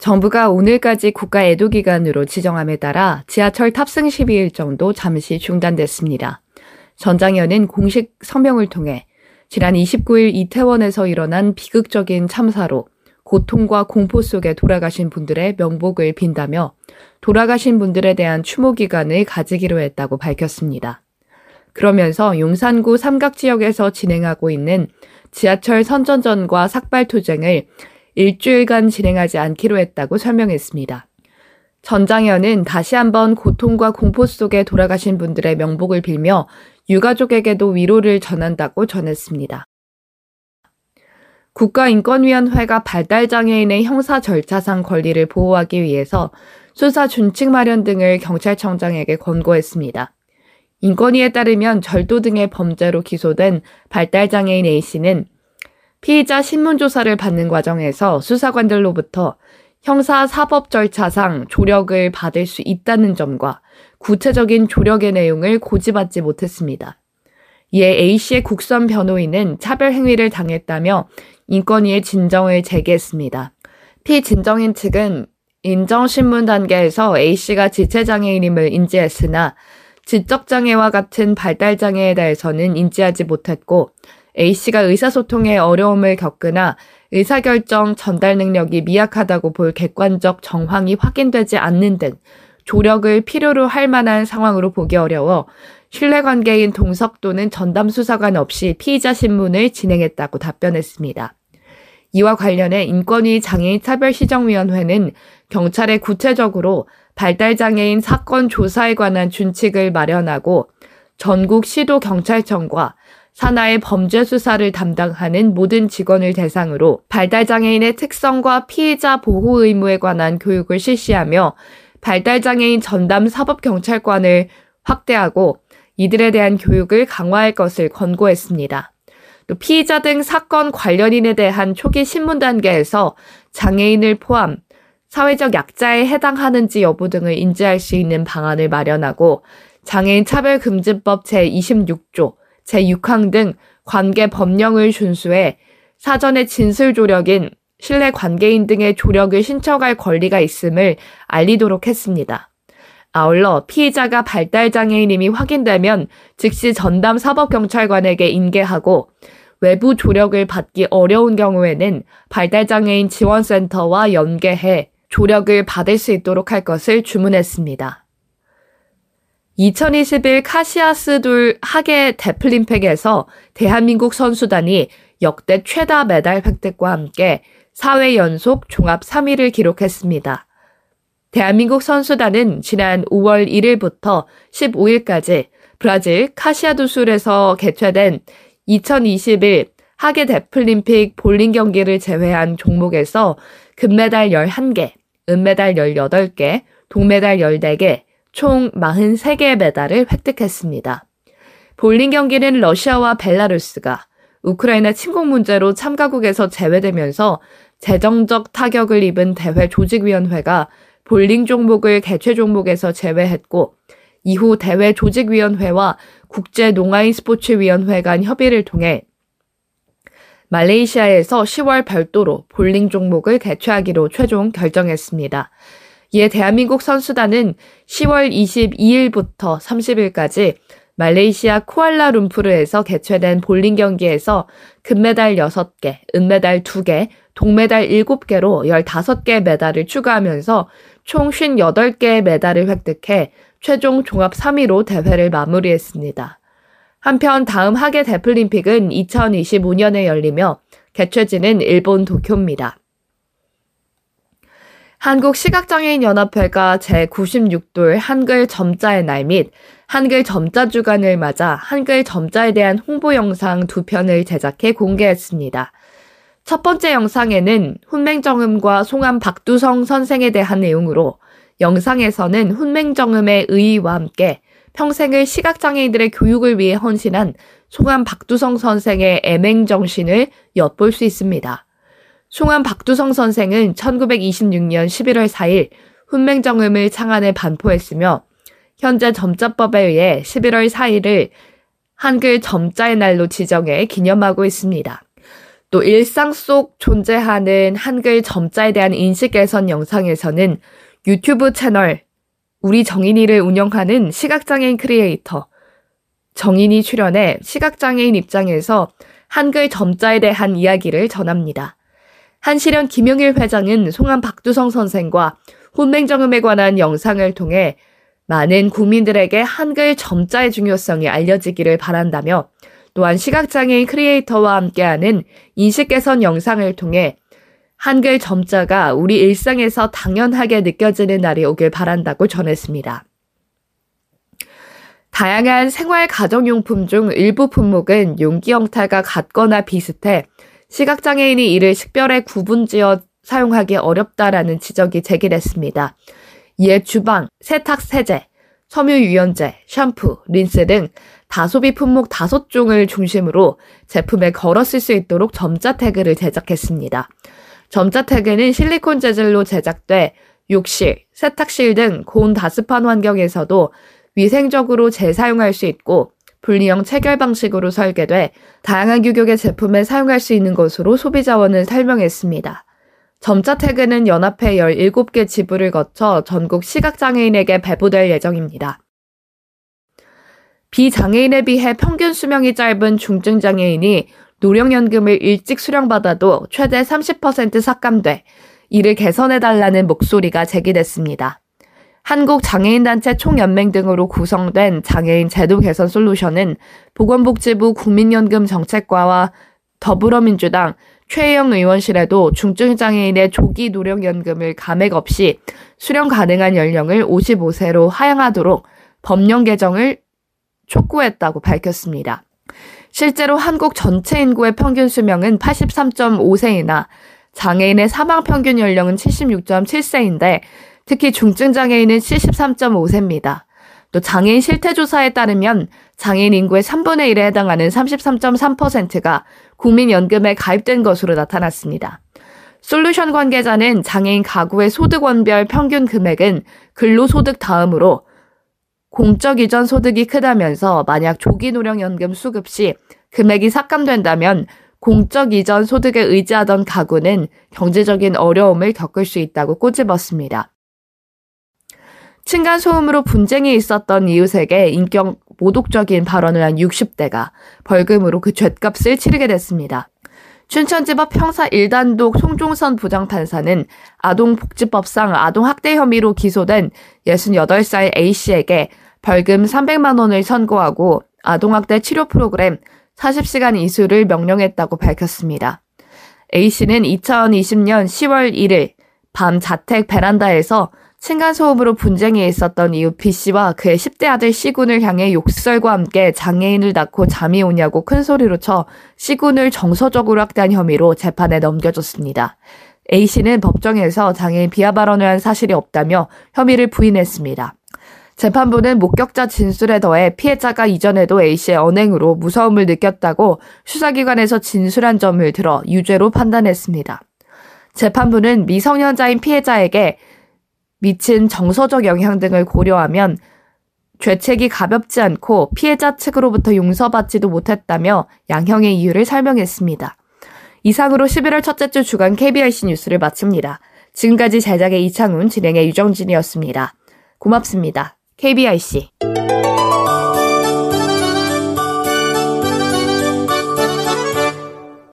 정부가 오늘까지 국가 애도 기간으로 지정함에 따라 지하철 탑승 12일 정도 잠시 중단됐습니다. 전장현은 공식 서명을 통해 지난 29일 이태원에서 일어난 비극적인 참사로 고통과 공포 속에 돌아가신 분들의 명복을 빈다며 돌아가신 분들에 대한 추모 기간을 가지기로 했다고 밝혔습니다. 그러면서 용산구 삼각 지역에서 진행하고 있는 지하철 선전전과 삭발 투쟁을 일주일간 진행하지 않기로 했다고 설명했습니다. 전장현은 다시 한번 고통과 공포 속에 돌아가신 분들의 명복을 빌며 유가족에게도 위로를 전한다고 전했습니다. 국가인권위원회가 발달장애인의 형사 절차상 권리를 보호하기 위해서 수사 준칙 마련 등을 경찰청장에게 권고했습니다. 인권위에 따르면 절도 등의 범죄로 기소된 발달장애인 A씨는 피의자 신문조사를 받는 과정에서 수사관들로부터 형사 사법 절차상 조력을 받을 수 있다는 점과 구체적인 조력의 내용을 고지받지 못했습니다. 이에 A씨의 국선 변호인은 차별 행위를 당했다며 인권위에 진정을 제기했습니다. 피진정인 측은 인정신문 단계에서 A씨가 지체장애인임을 인지했으나 지적장애와 같은 발달장애에 대해서는 인지하지 못했고 A씨가 의사소통에 어려움을 겪으나 의사결정 전달 능력이 미약하다고 볼 객관적 정황이 확인되지 않는 등 조력을 필요로 할 만한 상황으로 보기 어려워 신뢰관계인 동석 또는 전담 수사관 없이 피의자 신문을 진행했다고 답변했습니다. 이와 관련해 인권위 장애인 차별시정위원회는 경찰에 구체적으로 발달장애인 사건 조사에 관한 준칙을 마련하고 전국 시도 경찰청과 산하의 범죄 수사를 담당하는 모든 직원을 대상으로 발달장애인의 특성과 피해자 보호 의무에 관한 교육을 실시하며 발달장애인 전담 사법경찰관을 확대하고 이들에 대한 교육을 강화할 것을 권고했습니다. 또 피의자 등 사건 관련인에 대한 초기 신문 단계에서 장애인을 포함 사회적 약자에 해당하는지 여부 등을 인지할 수 있는 방안을 마련하고 장애인 차별금지법 제26조 제6항 등 관계 법령을 준수해 사전에 진술 조력인 신뢰 관계인 등의 조력을 신청할 권리가 있음을 알리도록 했습니다. 아울러 피의자가 발달장애인임이 확인되면 즉시 전담 사법경찰관에게 인계하고 외부 조력을 받기 어려운 경우에는 발달장애인 지원센터와 연계해 조력을 받을 수 있도록 할 것을 주문했습니다. 2021 카시아스 둘 하계 데플림팩에서 대한민국 선수단이 역대 최다 메달 획득과 함께 4회 연속 종합 3위를 기록했습니다. 대한민국 선수단은 지난 5월 1일부터 15일까지 브라질 카시아두술에서 개최된 2021 하계 데플림픽 볼링 경기를 제외한 종목에서 금메달 11개, 은메달 18개, 동메달 14개, 총 43개의 메달을 획득했습니다. 볼링 경기는 러시아와 벨라루스가 우크라이나 침공 문제로 참가국에서 제외되면서 재정적 타격을 입은 대회 조직위원회가 볼링 종목을 개최 종목에서 제외했고 이후 대회 조직위원회와 국제 농아인 스포츠위원회 간 협의를 통해 말레이시아에서 10월 별도로 볼링 종목을 개최하기로 최종 결정했습니다. 이에 대한민국 선수단은 10월 22일부터 30일까지 말레이시아 쿠알라룸푸르에서 개최된 볼링 경기에서 금메달 6개, 은메달 2개, 동메달 7개로 15개 메달을 추가하면서 총 58개의 메달을 획득해 최종 종합 3위로 대회를 마무리했습니다. 한편 다음 하계 데플림픽은 2025년에 열리며 개최지는 일본 도쿄입니다. 한국시각장애인연합회가 제96돌 한글 점자의 날 및 한글 점자 주간을 맞아 한글 점자에 대한 홍보 영상 두 편을 제작해 공개했습니다. 첫 번째 영상에는 훈맹정음과 송암 박두성 선생에 대한 내용으로 영상에서는 훈맹정음의 의의와 함께 평생을 시각장애인들의 교육을 위해 헌신한 송암 박두성 선생의 애맹 정신을 엿볼 수 있습니다. 송암 박두성 선생은 1926년 11월 4일 훈맹정음을 창안에 반포했으며 현재 점자법에 의해 11월 4일을 한글 점자의 날로 지정해 기념하고 있습니다. 또 일상 속 존재하는 한글 점자에 대한 인식 개선 영상에서는 유튜브 채널 우리 정인이를 운영하는 시각장애인 크리에이터 정인이 출연해 시각장애인 입장에서 한글 점자에 대한 이야기를 전합니다. 한시련 김용일 회장은 송암 박두성 선생과 혼맹정음에 관한 영상을 통해 많은 국민들에게 한글 점자의 중요성이 알려지기를 바란다며 또한 시각장애인 크리에이터와 함께하는 인식 개선 영상을 통해 한글 점자가 우리 일상에서 당연하게 느껴지는 날이 오길 바란다고 전했습니다. 다양한 생활 가정용품 중 일부 품목은 용기 형태가 같거나 비슷해 시각장애인이 이를 식별해 구분지어 사용하기 어렵다라는 지적이 제기됐습니다. 이에 주방, 세탁 세제, 섬유 유연제, 샴푸, 린스 등 다소비 품목 다섯 종을 중심으로 제품에 걸어 쓸 수 있도록 점자 태그를 제작했습니다. 점자 태그는 실리콘 재질로 제작돼 욕실, 세탁실 등 고온 다습한 환경에서도 위생적으로 재사용할 수 있고 분리형 체결 방식으로 설계돼 다양한 규격의 제품에 사용할 수 있는 것으로 소비자원을 설명했습니다. 점자 태그는 연합회 17개 지부를 거쳐 전국 시각장애인에게 배부될 예정입니다. 비장애인에 비해 평균 수명이 짧은 중증장애인이 노령연금을 일찍 수령받아도 최대 30% 삭감돼 이를 개선해달라는 목소리가 제기됐습니다. 한국장애인단체 총연맹 등으로 구성된 장애인 제도 개선 솔루션은 보건복지부 국민연금 정책과와 더불어민주당 최혜영 의원실에도 중증장애인의 조기 노령연금을 감액 없이 수령 가능한 연령을 55세로 하향하도록 법령 개정을 촉구했다고 밝혔습니다. 실제로 한국 전체 인구의 평균 수명은 83.5세이나 장애인의 사망 평균 연령은 76.7세인데 특히 중증 장애인은 73.5세입니다. 또 장애인 실태조사에 따르면 장애인 인구의 3분의 1에 해당하는 33.3%가 국민연금에 가입된 것으로 나타났습니다. 솔루션 관계자는 장애인 가구의 소득원별 평균 금액은 근로소득 다음으로 공적 이전 소득이 크다면서 만약 조기 노령연금 수급 시 금액이 삭감된다면 공적 이전 소득에 의지하던 가구는 경제적인 어려움을 겪을 수 있다고 꼬집었습니다. 층간소음으로 분쟁이 있었던 이웃에게 인격 모독적인 발언을 한 60대가 벌금으로 그 죗값을 치르게 됐습니다. 춘천지법 형사 1단독 송종선 부장판사는 아동복지법상 아동학대 혐의로 기소된 68살 A씨에게 벌금 300만 원을 선고하고 아동학대 치료 프로그램 40시간 이수를 명령했다고 밝혔습니다. A씨는 2020년 10월 1일 밤 자택 베란다에서 층간소음으로 분쟁이 있었던 이후 B씨와 그의 10대 아들 C군을 향해 욕설과 함께 장애인을 낳고 잠이 오냐고 큰 소리로 쳐 C군을 정서적으로 학대한 혐의로 재판에 넘겨졌습니다. A씨는 법정에서 장애인 비하 발언을 한 사실이 없다며 혐의를 부인했습니다. 재판부는 목격자 진술에 더해 피해자가 이전에도 A씨의 언행으로 무서움을 느꼈다고 수사기관에서 진술한 점을 들어 유죄로 판단했습니다. 재판부는 미성년자인 피해자에게 미친 정서적 영향 등을 고려하면 죄책이 가볍지 않고 피해자 측으로부터 용서받지도 못했다며 양형의 이유를 설명했습니다. 이상으로 11월 첫째 주 주간 KBRC 뉴스를 마칩니다. 지금까지 제작의 이창훈, 진행의 유정진이었습니다. 고맙습니다. KBRC.